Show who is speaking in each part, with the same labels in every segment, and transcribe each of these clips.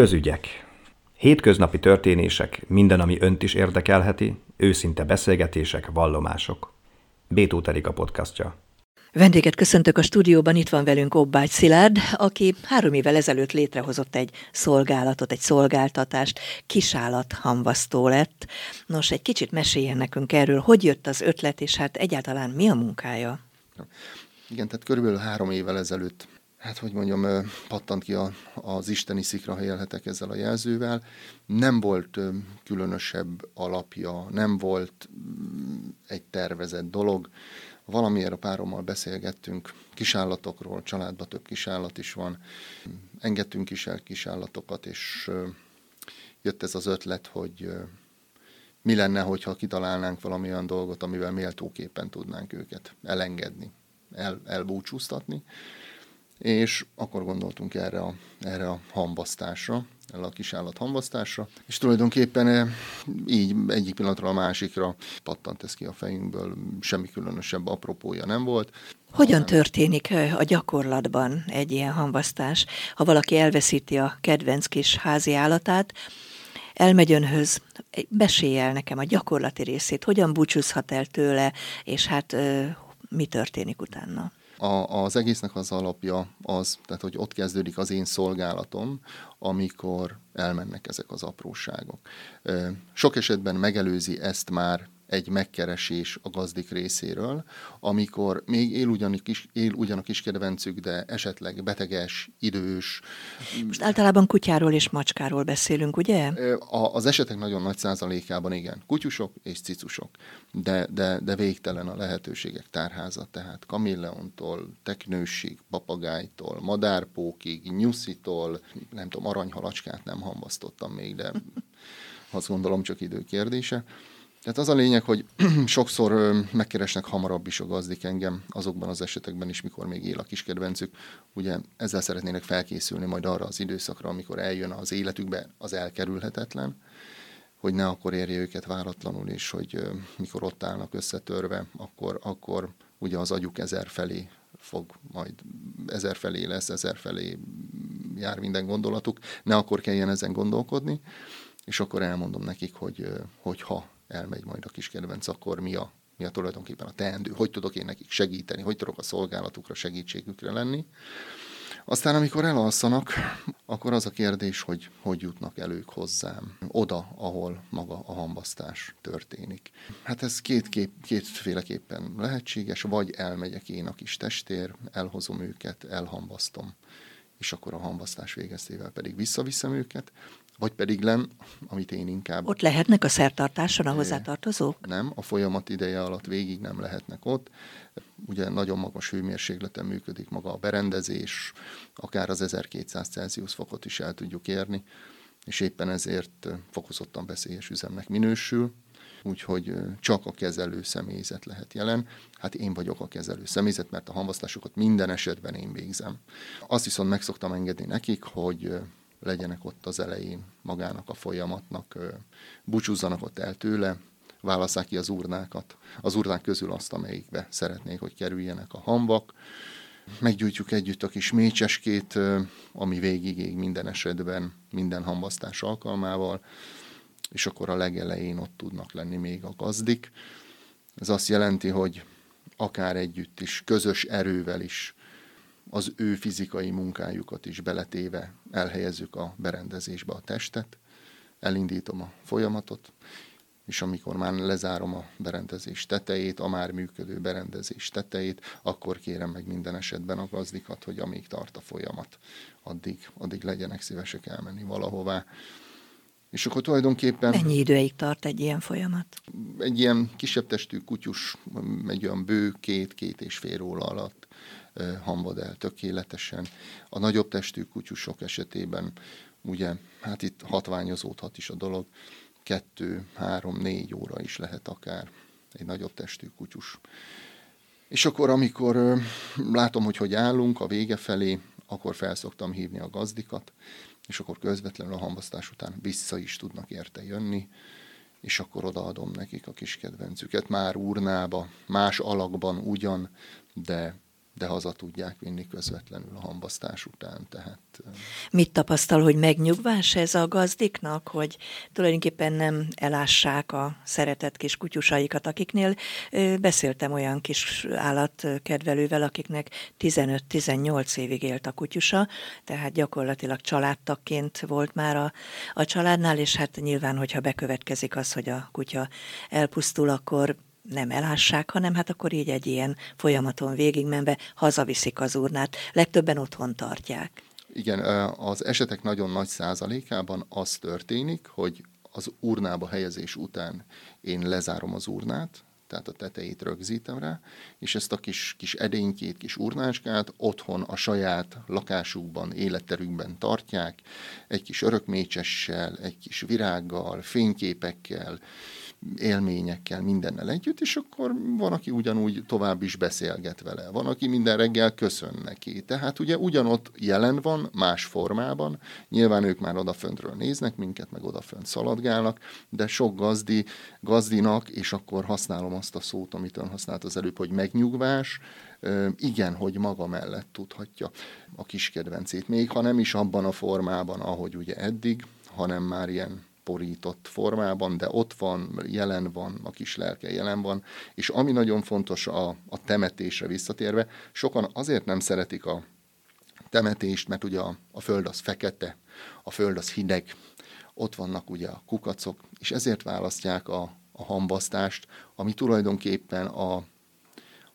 Speaker 1: Közügyek. Hétköznapi történések, minden, ami önt is érdekelheti, őszinte beszélgetések, vallomások. Bétó a podcastja.
Speaker 2: Vendéget köszöntök a stúdióban, itt van velünk Obbágy Szilárd, aki három évvel ezelőtt létrehozott egy szolgálatot, egy szolgáltatást, kisállat hamvasztó lett. Nos, egy kicsit meséljen nekünk erről, hogy jött az ötlet, és hát egyáltalán mi a munkája?
Speaker 3: Igen, tehát körülbelül három évvel ezelőtt hát hogy mondjam, pattant ki a, az isteni szikra, élhetek ezzel a jelzővel. Nem volt különösebb alapja, nem volt mm, egy tervezett dolog. Valamiért a párommal beszélgettünk kisállatokról, családban több kisállat is van. Engedtünk is el kisállatokat, és jött ez az ötlet, hogy mi lenne, hogyha kitalálnánk valami olyan dolgot, amivel méltóképpen tudnánk őket elengedni, el, elbúcsúztatni és akkor gondoltunk erre a, erre a hambasztásra, erre a kisállat hambasztásra, és tulajdonképpen eh, így egyik pillanatra a másikra pattant ez ki a fejünkből, semmi különösebb apropója nem volt.
Speaker 2: Hogyan történik eh, a gyakorlatban egy ilyen hambasztás? Ha valaki elveszíti a kedvenc kis házi állatát, elmegy önhöz, besélj el nekem a gyakorlati részét, hogyan búcsúzhat el tőle, és hát eh, mi történik utána?
Speaker 3: A, az egésznek az alapja az, tehát hogy ott kezdődik az én szolgálatom, amikor elmennek ezek az apróságok. Sok esetben megelőzi ezt már egy megkeresés a gazdik részéről, amikor még él ugyan, kis, él ugyan a kiskedvencük, de esetleg beteges, idős.
Speaker 2: Most általában kutyáról és macskáról beszélünk, ugye?
Speaker 3: A, az esetek nagyon nagy százalékában igen. Kutyusok és cicusok, de, de, de végtelen a lehetőségek tárháza, tehát kamilleontól, teknősig, papagájtól, madárpókig, nyuszitól, nem tudom, aranyhalacskát nem hambasztottam még, de azt gondolom csak idő kérdése. Tehát az a lényeg, hogy sokszor megkeresnek hamarabb is a gazdik engem, azokban az esetekben is, mikor még él a kiskedvencük. Ugye ezzel szeretnének felkészülni majd arra az időszakra, amikor eljön az életükbe az elkerülhetetlen, hogy ne akkor érje őket váratlanul, és hogy mikor ott állnak összetörve, akkor, akkor ugye az agyuk ezer felé fog, majd ezer felé lesz, ezer felé jár minden gondolatuk, ne akkor kelljen ezen gondolkodni, és akkor elmondom nekik, hogy, hogy ha elmegy majd a kis kedvenc, akkor mi a, mi a tulajdonképpen a teendő, hogy tudok én nekik segíteni, hogy tudok a szolgálatukra, segítségükre lenni. Aztán, amikor elalszanak, akkor az a kérdés, hogy hogy jutnak el ők hozzám, oda, ahol maga a hambasztás történik. Hát ez két kép, kétféleképpen lehetséges, vagy elmegyek én a kis testér, elhozom őket, elhambasztom, és akkor a hambasztás végeztével pedig visszaviszem őket, vagy pedig len, amit én inkább...
Speaker 2: Ott lehetnek a szertartáson a hozzátartozók?
Speaker 3: Nem, a folyamat ideje alatt végig nem lehetnek ott. Ugye nagyon magas hőmérsékleten működik maga a berendezés, akár az 1200 Celsius fokot is el tudjuk érni, és éppen ezért fokozottan veszélyes üzemnek minősül úgyhogy csak a kezelő személyzet lehet jelen. Hát én vagyok a kezelő személyzet, mert a hamvasztásokat minden esetben én végzem. Azt viszont meg szoktam engedni nekik, hogy legyenek ott az elején magának a folyamatnak, búcsúzzanak ott el tőle, válasszák ki az urnákat, az urnák közül azt, amelyikbe szeretnék, hogy kerüljenek a hambak. Meggyújtjuk együtt a kis mécseskét, ami végig minden esetben, minden hambasztás alkalmával, és akkor a legelején ott tudnak lenni még a gazdik. Ez azt jelenti, hogy akár együtt is, közös erővel is az ő fizikai munkájukat is beletéve elhelyezzük a berendezésbe a testet, elindítom a folyamatot, és amikor már lezárom a berendezés tetejét, a már működő berendezés tetejét, akkor kérem meg minden esetben a gazdikat, hogy amíg tart a folyamat, addig, addig legyenek szívesek elmenni valahová. És akkor tulajdonképpen...
Speaker 2: Mennyi időig tart egy ilyen folyamat?
Speaker 3: Egy ilyen kisebb testű kutyus, egy olyan bő két-két és fél óra alatt hamvad el tökéletesen. A nagyobb testű kutyusok esetében ugye, hát itt hatványozódhat is a dolog, kettő, három, négy óra is lehet akár egy nagyobb testű kutyus. És akkor, amikor ö, látom, hogy hogy állunk a vége felé, akkor felszoktam hívni a gazdikat, és akkor közvetlenül a hambasztás után vissza is tudnak érte jönni, és akkor odaadom nekik a kis kedvencüket, már urnába, más alakban ugyan, de de haza tudják vinni közvetlenül a hambasztás után. Tehát,
Speaker 2: Mit tapasztal, hogy megnyugvás ez a gazdiknak, hogy tulajdonképpen nem elássák a szeretett kis kutyusaikat, akiknél beszéltem olyan kis állatkedvelővel, akiknek 15-18 évig élt a kutyusa, tehát gyakorlatilag családtakként volt már a, a családnál, és hát nyilván, hogyha bekövetkezik az, hogy a kutya elpusztul, akkor nem elássák, hanem hát akkor így egy ilyen folyamaton végigmenve hazaviszik az urnát. Legtöbben otthon tartják.
Speaker 3: Igen, az esetek nagyon nagy százalékában az történik, hogy az urnába helyezés után én lezárom az urnát, tehát a tetejét rögzítem rá, és ezt a kis, kis edénykét, kis urnáskát otthon a saját lakásukban, életterükben tartják, egy kis örökmécsessel, egy kis virággal, fényképekkel, élményekkel, mindennel együtt, és akkor van, aki ugyanúgy tovább is beszélget vele, van, aki minden reggel köszön neki. Tehát ugye ugyanott jelen van, más formában, nyilván ők már odaföntről néznek minket, meg odafönt szaladgálnak, de sok gazdi, gazdinak, és akkor használom azt a szót, amit ön használt az előbb, hogy megnyugvás, igen, hogy maga mellett tudhatja a kis kedvencét, még ha nem is abban a formában, ahogy ugye eddig, hanem már ilyen porított formában, de ott van, jelen van, a kis lelke jelen van, és ami nagyon fontos a, a temetésre visszatérve, sokan azért nem szeretik a temetést, mert ugye a, a föld az fekete, a föld az hideg, ott vannak ugye a kukacok, és ezért választják a, a hambasztást, ami tulajdonképpen a,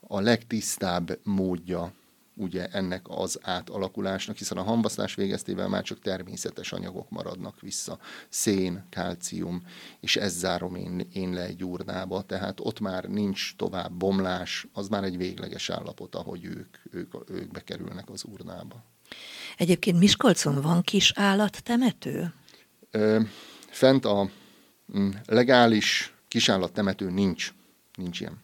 Speaker 3: a legtisztább módja ugye ennek az átalakulásnak, hiszen a hambasztás végeztével már csak természetes anyagok maradnak vissza, szén, kalcium, és ez zárom én, én le egy urnába, tehát ott már nincs tovább bomlás, az már egy végleges állapot, ahogy ők, ők, ők bekerülnek az urnába.
Speaker 2: Egyébként Miskolcon van kis állattemető?
Speaker 3: Ö, fent a mm, legális kisállattemető nincs. Nincs ilyen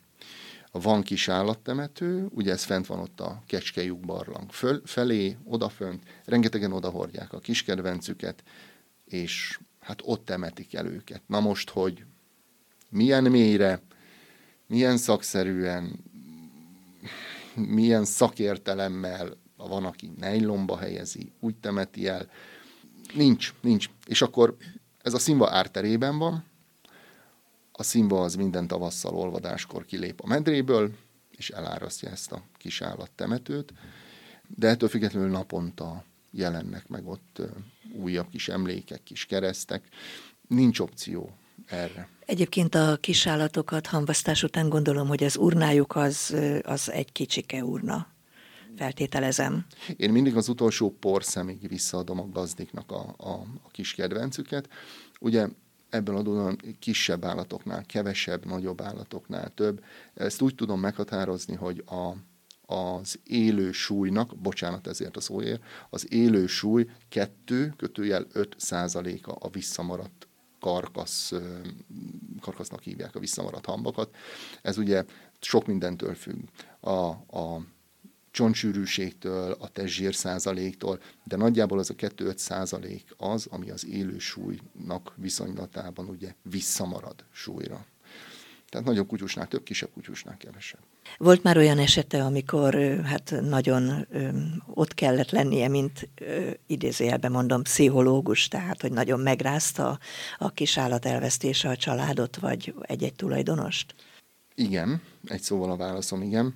Speaker 3: van kis állattemető, ugye ez fent van ott a kecskejük barlang föl, felé, odafönt, rengetegen odahordják a kiskedvencüket, és hát ott temetik el őket. Na most, hogy milyen mélyre, milyen szakszerűen, milyen szakértelemmel van, aki nejlomba helyezi, úgy temeti el, nincs, nincs. És akkor ez a színva árterében van, a szimba az minden tavasszal olvadáskor kilép a medréből, és elárasztja ezt a kis állattemetőt, de ettől függetlenül naponta jelennek meg ott újabb kis emlékek, kis keresztek. Nincs opció erre.
Speaker 2: Egyébként a kisállatokat hamvasztás után gondolom, hogy az urnájuk az, az egy kicsike urna. Feltételezem.
Speaker 3: Én mindig az utolsó porszemig visszaadom a gazdiknak a, a, a kis kedvencüket. Ugye ebből adódóan kisebb állatoknál kevesebb, nagyobb állatoknál több. Ezt úgy tudom meghatározni, hogy a, az élő súlynak, bocsánat ezért a szóért, az élő súly 2, kötőjel 5 százaléka a visszamaradt karkasz, karkasznak hívják a visszamaradt hambakat. Ez ugye sok mindentől függ. A, a csontsűrűségtől, a testzsír százaléktól, de nagyjából az a 2-5 százalék az, ami az élő súlynak viszonylatában ugye visszamarad súlyra. Tehát nagyobb kutyusnál több, kisebb kutyusnál kevesebb.
Speaker 2: Volt már olyan esete, amikor hát nagyon ott kellett lennie, mint idézőjelben mondom, pszichológus, tehát hogy nagyon megrázta a kis állat elvesztése a családot, vagy egy-egy tulajdonost?
Speaker 3: Igen, egy szóval a válaszom igen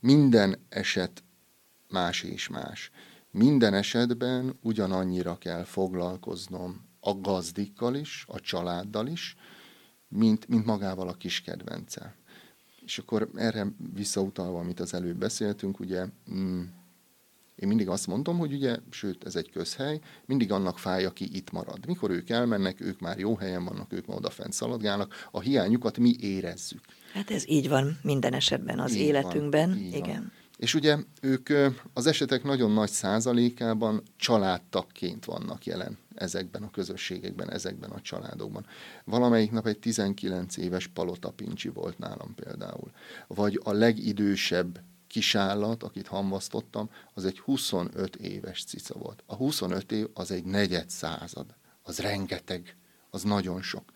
Speaker 3: minden eset más és más. Minden esetben ugyanannyira kell foglalkoznom a gazdikkal is, a családdal is, mint, mint magával a kis kedvencel. És akkor erre visszautalva, amit az előbb beszéltünk, ugye mm, én mindig azt mondom, hogy ugye, sőt, ez egy közhely, mindig annak fáj, aki itt marad. Mikor ők elmennek, ők már jó helyen vannak, ők már odafent szaladgálnak, a hiányukat mi érezzük.
Speaker 2: Hát ez így van minden esetben az így életünkben. Van, Igen. Van.
Speaker 3: És ugye ők az esetek nagyon nagy százalékában családtakként vannak jelen ezekben a közösségekben, ezekben a családokban. Valamelyik nap egy 19 éves palota pincsi volt nálam például. Vagy a legidősebb kisállat, akit hamvasztottam, az egy 25 éves cica volt. A 25 év az egy negyed század. Az rengeteg, az nagyon sok.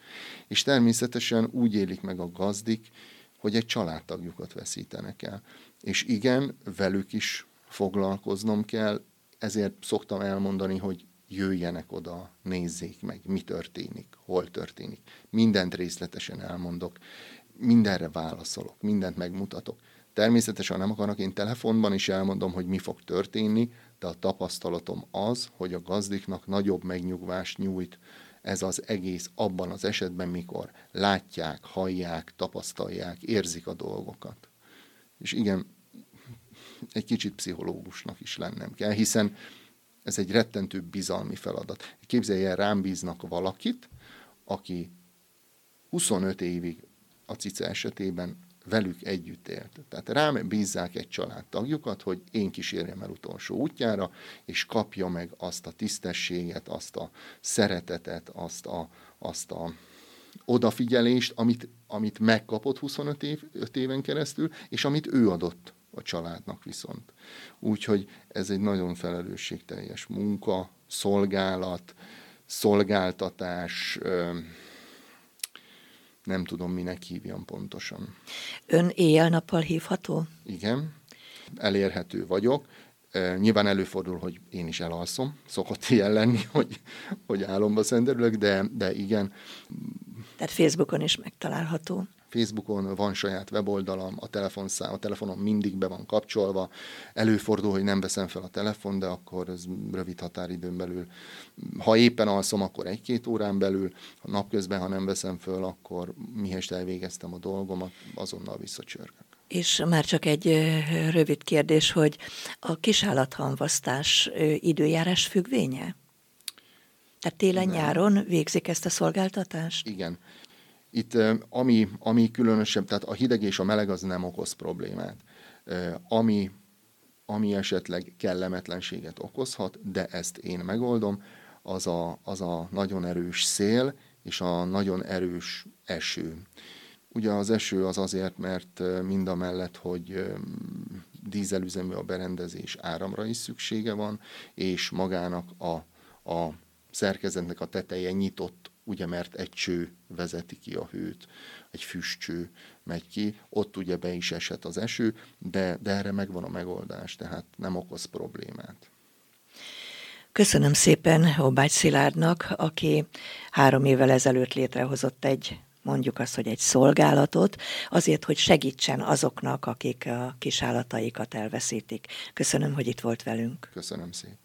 Speaker 3: És természetesen úgy élik meg a gazdik, hogy egy családtagjukat veszítenek el. És igen, velük is foglalkoznom kell, ezért szoktam elmondani, hogy jöjjenek oda, nézzék meg, mi történik, hol történik. Mindent részletesen elmondok, mindenre válaszolok, mindent megmutatok. Természetesen nem akarnak, én telefonban is elmondom, hogy mi fog történni, de a tapasztalatom az, hogy a gazdiknak nagyobb megnyugvást nyújt ez az egész abban az esetben, mikor látják, hallják, tapasztalják, érzik a dolgokat. És igen, egy kicsit pszichológusnak is lennem kell, hiszen ez egy rettentő bizalmi feladat. Képzelj el, rám bíznak valakit, aki 25 évig a cica esetében velük együtt élt. Tehát rám bízzák egy családtagjukat, hogy én kísérjem el utolsó útjára, és kapja meg azt a tisztességet, azt a szeretetet, azt a, azt a odafigyelést, amit, amit megkapott 25 év, 5 éven keresztül, és amit ő adott a családnak viszont. Úgyhogy ez egy nagyon felelősségteljes munka, szolgálat, szolgáltatás, nem tudom, minek hívjam pontosan.
Speaker 2: Ön éjjel-nappal hívható?
Speaker 3: Igen, elérhető vagyok. Nyilván előfordul, hogy én is elalszom, szokott ilyen lenni, hogy, hogy álomba szenderülök, de, de igen.
Speaker 2: Tehát Facebookon is megtalálható.
Speaker 3: Facebookon van saját weboldalam, a, telefonszám, a telefonom mindig be van kapcsolva. Előfordul, hogy nem veszem fel a telefon, de akkor ez rövid határidőn belül. Ha éppen alszom, akkor egy-két órán belül, ha napközben, ha nem veszem föl, akkor mihez elvégeztem a dolgomat, azonnal visszacsörgök.
Speaker 2: És már csak egy rövid kérdés, hogy a kisállathanvasztás időjárás függvénye? Tehát télen-nyáron végzik ezt a szolgáltatást?
Speaker 3: Igen. Itt ami, ami különösebb, tehát a hideg és a meleg az nem okoz problémát. Ami, ami esetleg kellemetlenséget okozhat, de ezt én megoldom, az a, az a nagyon erős szél és a nagyon erős eső. Ugye az eső az azért, mert mind a mellett, hogy dízelüzemű a berendezés, áramra is szüksége van, és magának a, a szerkezetnek a teteje nyitott ugye mert egy cső vezeti ki a hőt, egy füstcső megy ki, ott ugye be is esett az eső, de, de erre megvan a megoldás, tehát nem okoz problémát.
Speaker 2: Köszönöm szépen Obágy Szilárdnak, aki három évvel ezelőtt létrehozott egy mondjuk azt, hogy egy szolgálatot, azért, hogy segítsen azoknak, akik a kisállataikat elveszítik. Köszönöm, hogy itt volt velünk.
Speaker 3: Köszönöm szépen.